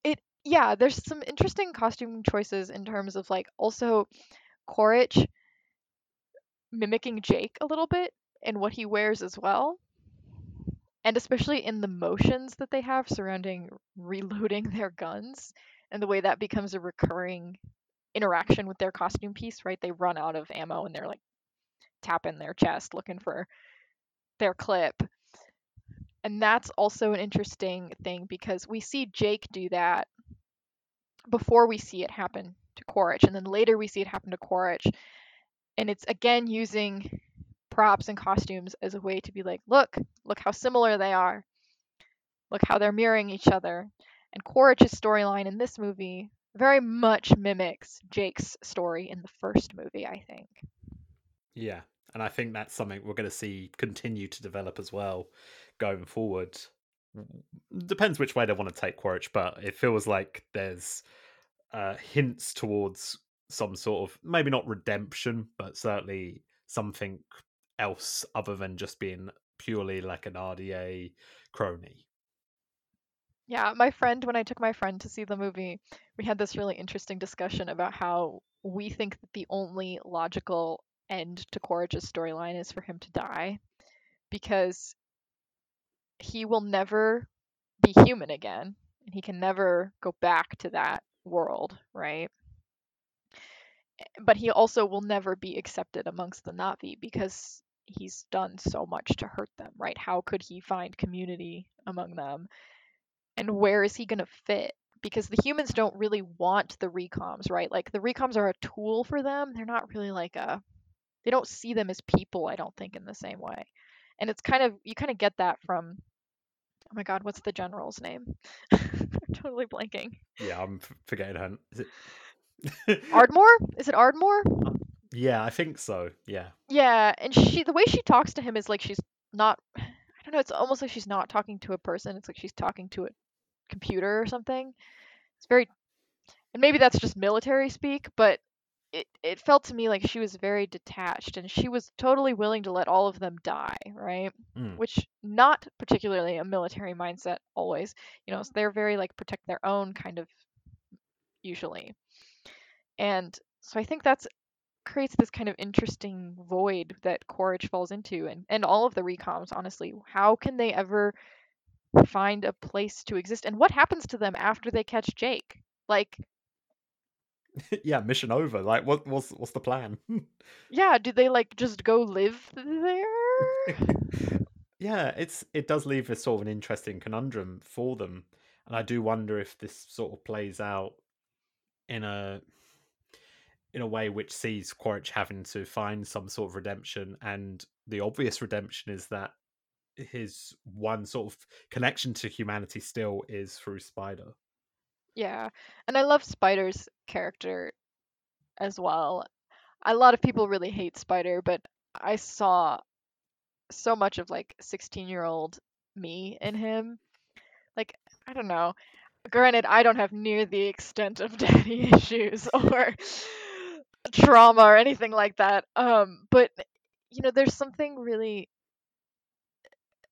it, yeah, there's some interesting costume choices in terms of like also Quaritch mimicking Jake a little bit and what he wears as well. And especially in the motions that they have surrounding reloading their guns and the way that becomes a recurring interaction with their costume piece, right? They run out of ammo and they're like tapping their chest looking for their clip. And that's also an interesting thing because we see Jake do that before we see it happen to Quaritch, and then later we see it happen to Quaritch. And it's again using props and costumes as a way to be like, look, look how similar they are. Look how they're mirroring each other. And Quaritch's storyline in this movie very much mimics Jake's story in the first movie, I think. Yeah, and I think that's something we're going to see continue to develop as well going forward. Depends which way they want to take Quaritch, but it feels like there's uh, hints towards some sort of maybe not redemption, but certainly something else other than just being purely like an RDA crony. Yeah, my friend, when I took my friend to see the movie, we had this really interesting discussion about how we think that the only logical end to Quaritch's storyline is for him to die because he will never be human again and he can never go back to that world, right? But he also will never be accepted amongst the Na'vi because he's done so much to hurt them, right? How could he find community among them? And where is he going to fit? Because the humans don't really want the recoms, right? Like the recoms are a tool for them. They're not really like a they don't see them as people, I don't think in the same way. And it's kind of you kind of get that from oh my god, what's the general's name? totally blanking. Yeah, I'm forgetting her. Is it? Ardmore? Is it Ardmore? yeah, I think so. Yeah. Yeah, and she the way she talks to him is like she's not I don't know, it's almost like she's not talking to a person. It's like she's talking to a computer or something. It's very and maybe that's just military speak, but it, it felt to me like she was very detached and she was totally willing to let all of them die, right? Mm. Which not particularly a military mindset always. You know, so they're very like protect their own kind of usually. And so I think that's creates this kind of interesting void that Quaritch falls into and, and all of the recoms, honestly. How can they ever find a place to exist? And what happens to them after they catch Jake? Like yeah, mission over. Like, what what's what's the plan? yeah, do they like just go live there? yeah, it's it does leave a sort of an interesting conundrum for them, and I do wonder if this sort of plays out in a in a way which sees Quaritch having to find some sort of redemption, and the obvious redemption is that his one sort of connection to humanity still is through Spider. Yeah, and I love Spider's character as well. A lot of people really hate Spider, but I saw so much of like 16 year old me in him. Like, I don't know. Granted, I don't have near the extent of daddy issues or trauma or anything like that. Um, but you know, there's something really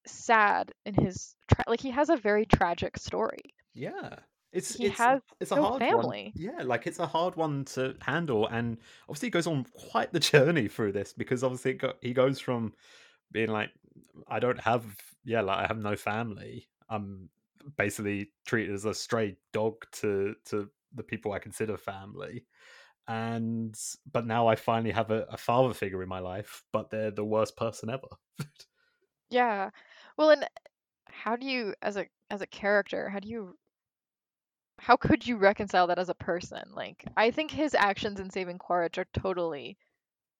sad in his tra- like he has a very tragic story. Yeah. It's He it's has it's a no hard one. family. Yeah, like it's a hard one to handle, and obviously he goes on quite the journey through this because obviously it go, he goes from being like, I don't have, yeah, like I have no family. I'm basically treated as a stray dog to to the people I consider family, and but now I finally have a, a father figure in my life, but they're the worst person ever. Yeah. Well, and how do you as a as a character, how do you how could you reconcile that as a person? Like I think his actions in saving Quaritch are totally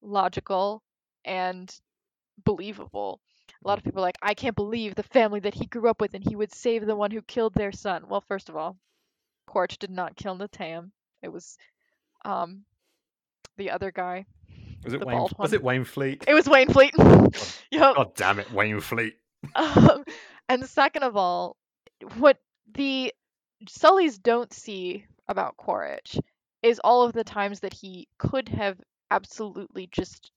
logical and believable. A lot mm. of people are like, I can't believe the family that he grew up with and he would save the one who killed their son. Well, first of all, Quaritch did not kill Neteyam. It was um the other guy. was it Wayne? Was one. it Wainfleet? It was Wainfleet. yep. God damn it, Wainfleet. Um, and second of all, what the Sullys don't see about Quaritch is all of the times that he could have absolutely just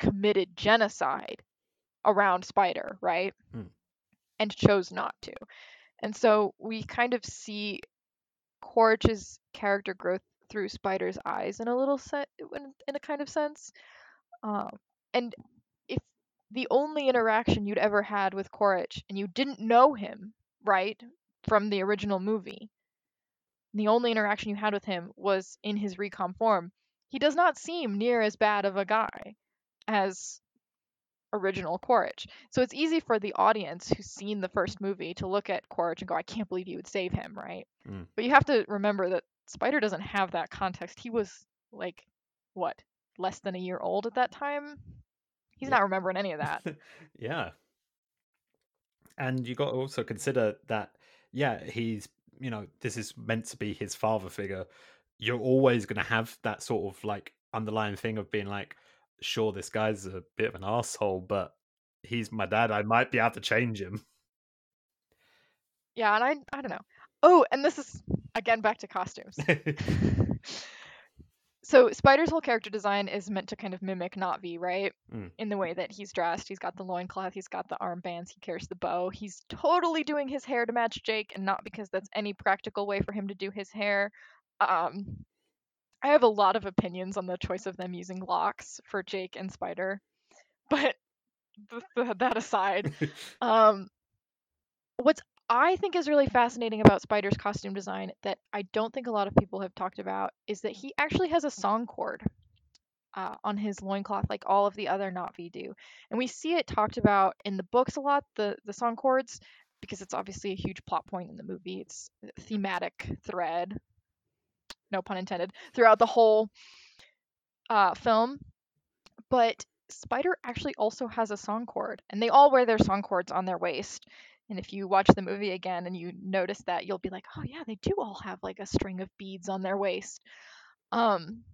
committed genocide around Spider, right? Hmm. And chose not to. And so we kind of see Quaritch's character growth through Spider's eyes in a little set in, in a kind of sense. Um, and if the only interaction you'd ever had with Quaritch and you didn't know him, right, from the original movie, the only interaction you had with him was in his recom form, he does not seem near as bad of a guy as original Quaritch. So it's easy for the audience who's seen the first movie to look at Quaritch and go, I can't believe you would save him, right? Mm. But you have to remember that Spider doesn't have that context. He was like, what, less than a year old at that time? He's Yeah. not remembering any of that. yeah. And you got to also consider that, yeah, he's, you know, this is meant to be his father figure. You're always going to have that sort of like underlying thing of being like, sure, this guy's a bit of an asshole, but he's my dad. I might be able to change him. yeah, and I, I don't know. Oh, and this is again back to costumes. so Spider's whole character design is meant to kind of mimic not Na'vi, right? Mm. In the way that he's dressed. He's got the loincloth, he's got the armbands, he carries the bow. He's totally doing his hair to match Jake, and not because that's any practical way for him to do his hair. Um, I have a lot of opinions on the choice of them using locks for Jake and Spider, but th- th- that aside, um, what's I think is really fascinating about Spider's costume design that I don't think a lot of people have talked about is that he actually has a song cord uh, on his loincloth like all of the other Na'vi do. And we see it talked about in the books a lot, the, the song chords, because it's obviously a huge plot point in the movie. It's thematic thread, no pun intended, throughout the whole uh, film. But Spider actually also has a song cord, and they all wear their song cords on their waist. And if you watch the movie again and you notice that, you'll be like, oh yeah, they do all have like a string of beads on their waist. Um,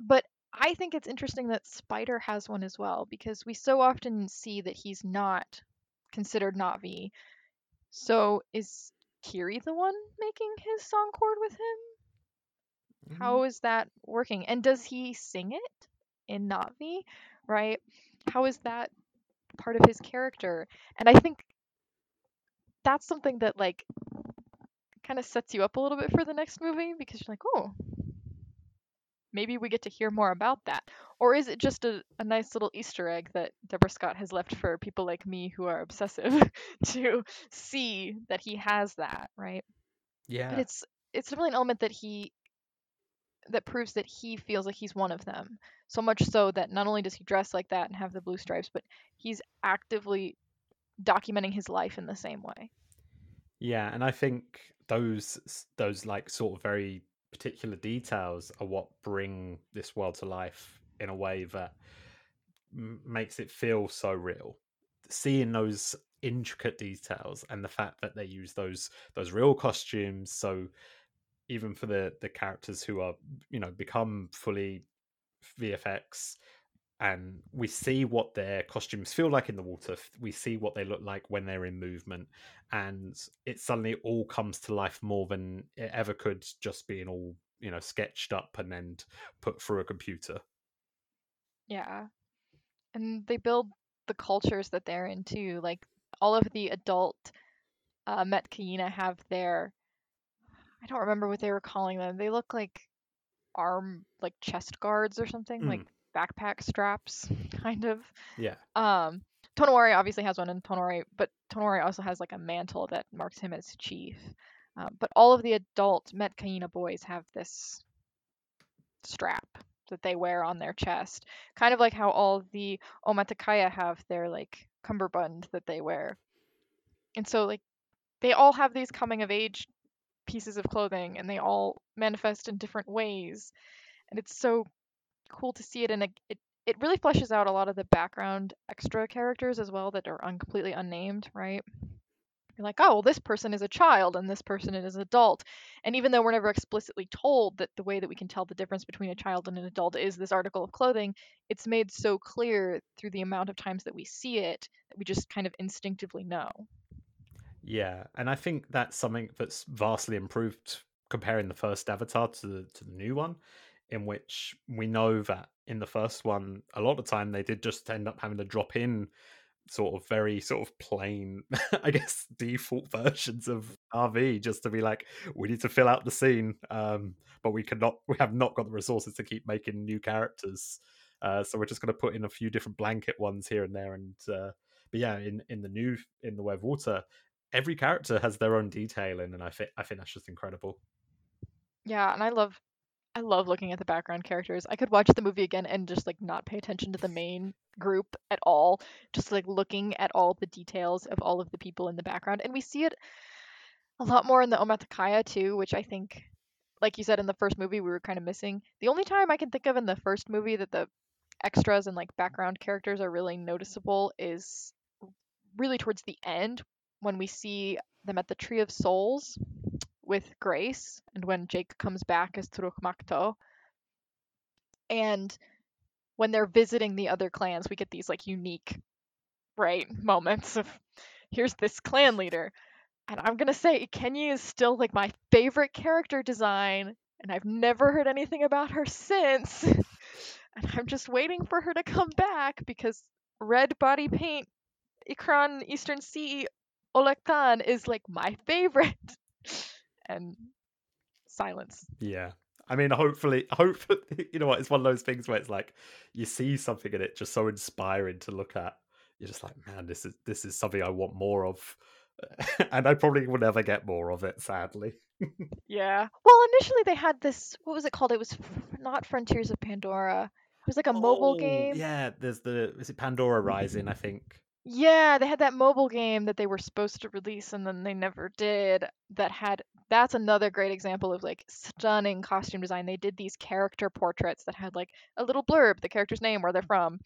but I think it's interesting that Spider has one as well because we so often see that he's not considered Na'vi. So is Kiri the one making his song cord with him? How Mm, is that working? And does he sing it in Na'vi? Right? How is that part of his character? And I think that's something that like kind of sets you up a little bit for the next movie because you're like, oh, maybe we get to hear more about that. Or is it just a, a nice little Easter egg that Deborah Scott has left for people like me who are obsessive to see that he has that, right? But Yeah. it's it's definitely an element that he that proves that he feels like he's one of them. So much so that not only does he dress like that and have the blue stripes, but he's actively documenting his life in the same way. Yeah, and I think those those like sort of very particular details are what bring this world to life in a way that makes it feel so real. Seeing those intricate details and the fact that they use those those real costumes, so even for the the characters who are you know become fully VFX and we see what their costumes feel like in the water. We see what they look like when they're in movement, and it suddenly all comes to life more than it ever could just being all you know sketched up and then put through a computer. Yeah. And they build the cultures that they're in too. Like all of the adult uh, Metkayina have their I don't remember what they were calling them. They look like arm like chest guards or something, like Mm, backpack straps, kind of. yeah, Um, Tonowari obviously has one in Tonowari, but Tonowari also has like a mantle that marks him as chief. Um, but all of the adult Metkayina boys have this strap that they wear on their chest, kind of like how all the Omaticaya have their like cummerbund that they wear. And so like they all have these coming of age pieces of clothing and they all manifest in different ways. And it's so cool to see it and it, it really fleshes out a lot of the background extra characters as well that are un- completely unnamed, right? You're like, oh, well, this person is a child and this person is an adult. And even though we're never explicitly told that the way that we can tell the difference between a child and an adult is this article of clothing, it's made so clear through the amount of times that we see it that we just kind of instinctively know. yeah, and I think that's something that's vastly improved comparing the first Avatar to the to the new one, in which we know that in the first one, a lot of time they did just end up having to drop in sort of very sort of plain, I guess, default versions of RV just to be like, we need to fill out the scene, um, but we cannot, we have not got the resources to keep making new characters, uh, so we're just going to put in a few different blanket ones here and there, and uh, but yeah, in in the new in the of Water, every character has their own detailing, and I think I think that's just incredible. Yeah, and I love I love looking at the background characters. I could watch the movie again and just like not pay attention to the main group at all. Just like looking at all the details of all of the people in the background. And we see it a lot more in the Omaticaya too, which I think like you said in the first movie we were kind of missing. The only time I can think of in the first movie that the extras and like background characters are really noticeable is really towards the end when we see them at the Tree of Souls with Grace and when Jake comes back as Toruk Makto. And when they're visiting the other clans, we get these like unique, right, moments of here's this clan leader. And I'm gonna say Kenyi is still like my favorite character design, and I've never heard anything about her since. and I'm just waiting for her to come back because red body paint Ikran Eastern Sea Olo'eyktan is like my favorite. and silence. Yeah, I mean, hopefully, hopefully, you know what? It's one of those things where it's like you see something in it just so inspiring to look at. You're just like, man, this is this is something I want more of, and I probably will never get more of it, sadly. Yeah. Well, initially they had this. What was it called? It was not Frontiers of Pandora. It was like a mobile Oh, game. Yeah, there's the is it Pandora Rising? I think. Yeah, they had that mobile game that they were supposed to release and then they never did. That had that's another great example of like stunning costume design. They did these character portraits that had like a little blurb, the character's name, where they're from,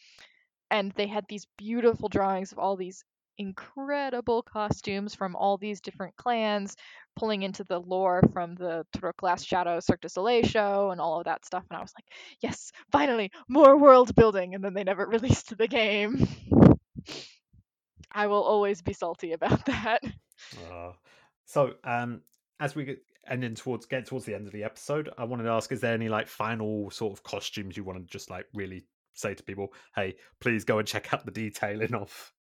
and they had these beautiful drawings of all these incredible costumes from all these different clans, pulling into the lore from the Toruk Glass Shadow Cirque du Soleil show and all of that stuff. And I was like, yes, finally, more world building. And then they never released the game. I will always be salty about that. Uh, so, um, as we get ending towards get towards the end of the episode, I wanted to ask: Is there any like final sort of costumes you want to just like really say to people? Hey, please go and check out the detailing of.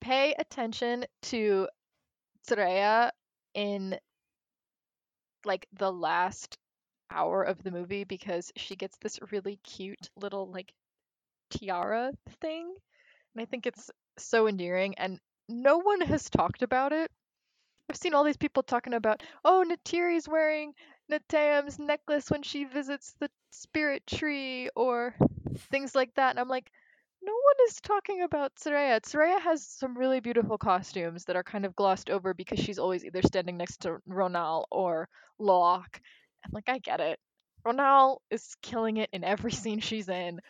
Pay attention to Tsireya in like the last hour of the movie because she gets this really cute little like tiara thing. And I think it's so endearing and no one has talked about it. I've seen all these people talking about, oh, Neytiri's wearing Neteyam's necklace when she visits the spirit tree or things like that. And I'm like, no one is talking about Tsireya. Tsireya has some really beautiful costumes that are kind of glossed over because she's always either standing next to Ronal or Lo'ak. I'm like, I get it. Ronal is killing it in every scene she's in.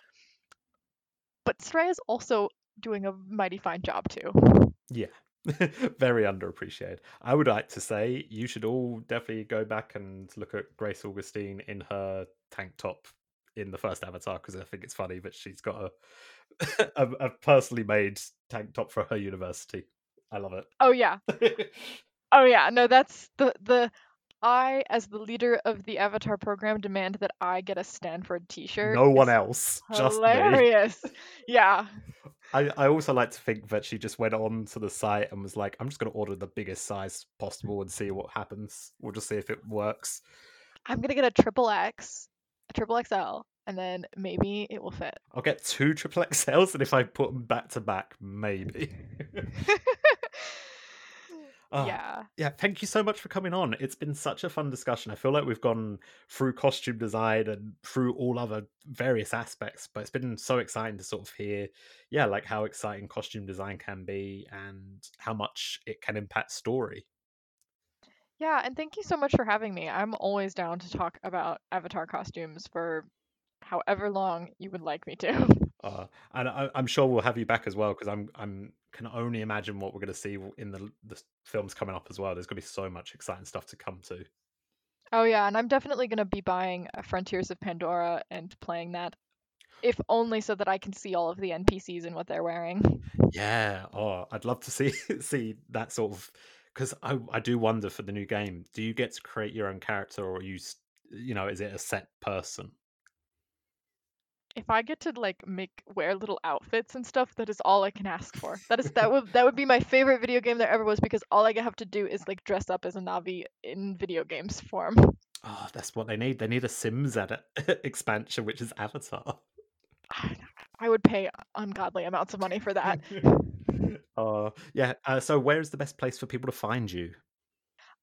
But Tsireya's also doing a mighty fine job too. Yeah. Very underappreciated. I would like to say you should all definitely go back and look at Grace Augustine in her tank top in the first Avatar because I think it's funny that she's got a, a a personally made tank top for her university. I love it. Oh yeah. Oh yeah. No, that's the the I as the leader of the Avatar program demand that I get a Stanford t-shirt. no one else, just me. Hilarious. yeah. I, I also like to think that she just went on to the site and was like, I'm just going to order the biggest size possible and see what happens. We'll just see if it works. I'm gonna get a triple X, a triple XL, and then maybe it will fit. I'll get two triple XLs, and if I put them back to back, maybe. Ah, yeah. yeah, thank you so much for coming on. It's been such a fun discussion. I feel like we've gone through costume design and through all other various aspects, but it's been so exciting to sort of hear, yeah, like how exciting costume design can be and how much it can impact story. Yeah, and thank you so much for having me. I'm always down to talk about Avatar costumes for however long you would like me to. Uh, and I, I'm sure we'll have you back as well because I'm I'm can only imagine what we're going to see in the the films coming up as well. There's going to be so much exciting stuff to come to. Oh yeah, and I'm definitely gonna be buying uh, Frontiers of Pandora and playing that, if only so that I can see all of the NPCs and what they're wearing. Yeah. Oh, I'd love to see see that sort of because I I do wonder for the new game. Do you get to create your own character, or are you you know is it a set person? If I get to like make wear little outfits and stuff, that is all I can ask for. That is that would that would be my favorite video game there ever was because all I have to do is like dress up as a Na'vi in video games form. Oh, that's what they need. They need a Sims edit expansion, which is Avatar. I would pay ungodly amounts of money for that. uh, yeah. Uh, so, where is the best place for people to find you?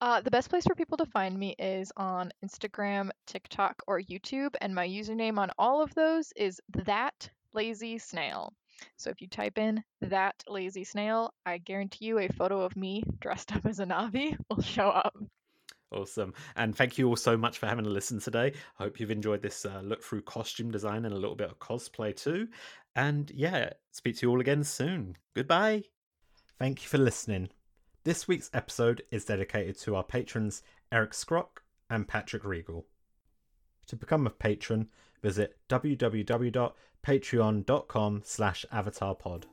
Uh, the best place for people to find me is on Instagram, TikTok, or YouTube, and my username on all of those is that lazy snail. So if you type in that lazy snail, I guarantee you a photo of me dressed up as a Na'vi will show up. Awesome. And thank you all so much for having a listen today. I hope you've enjoyed this uh, look through costume design and a little bit of cosplay too. And yeah, speak to you all again soon. Goodbye. Thank you for listening. This week's episode is dedicated to our patrons Eric Scrock and Patrick Regal. To become a patron, visit www.patreon.com slash avatarpod.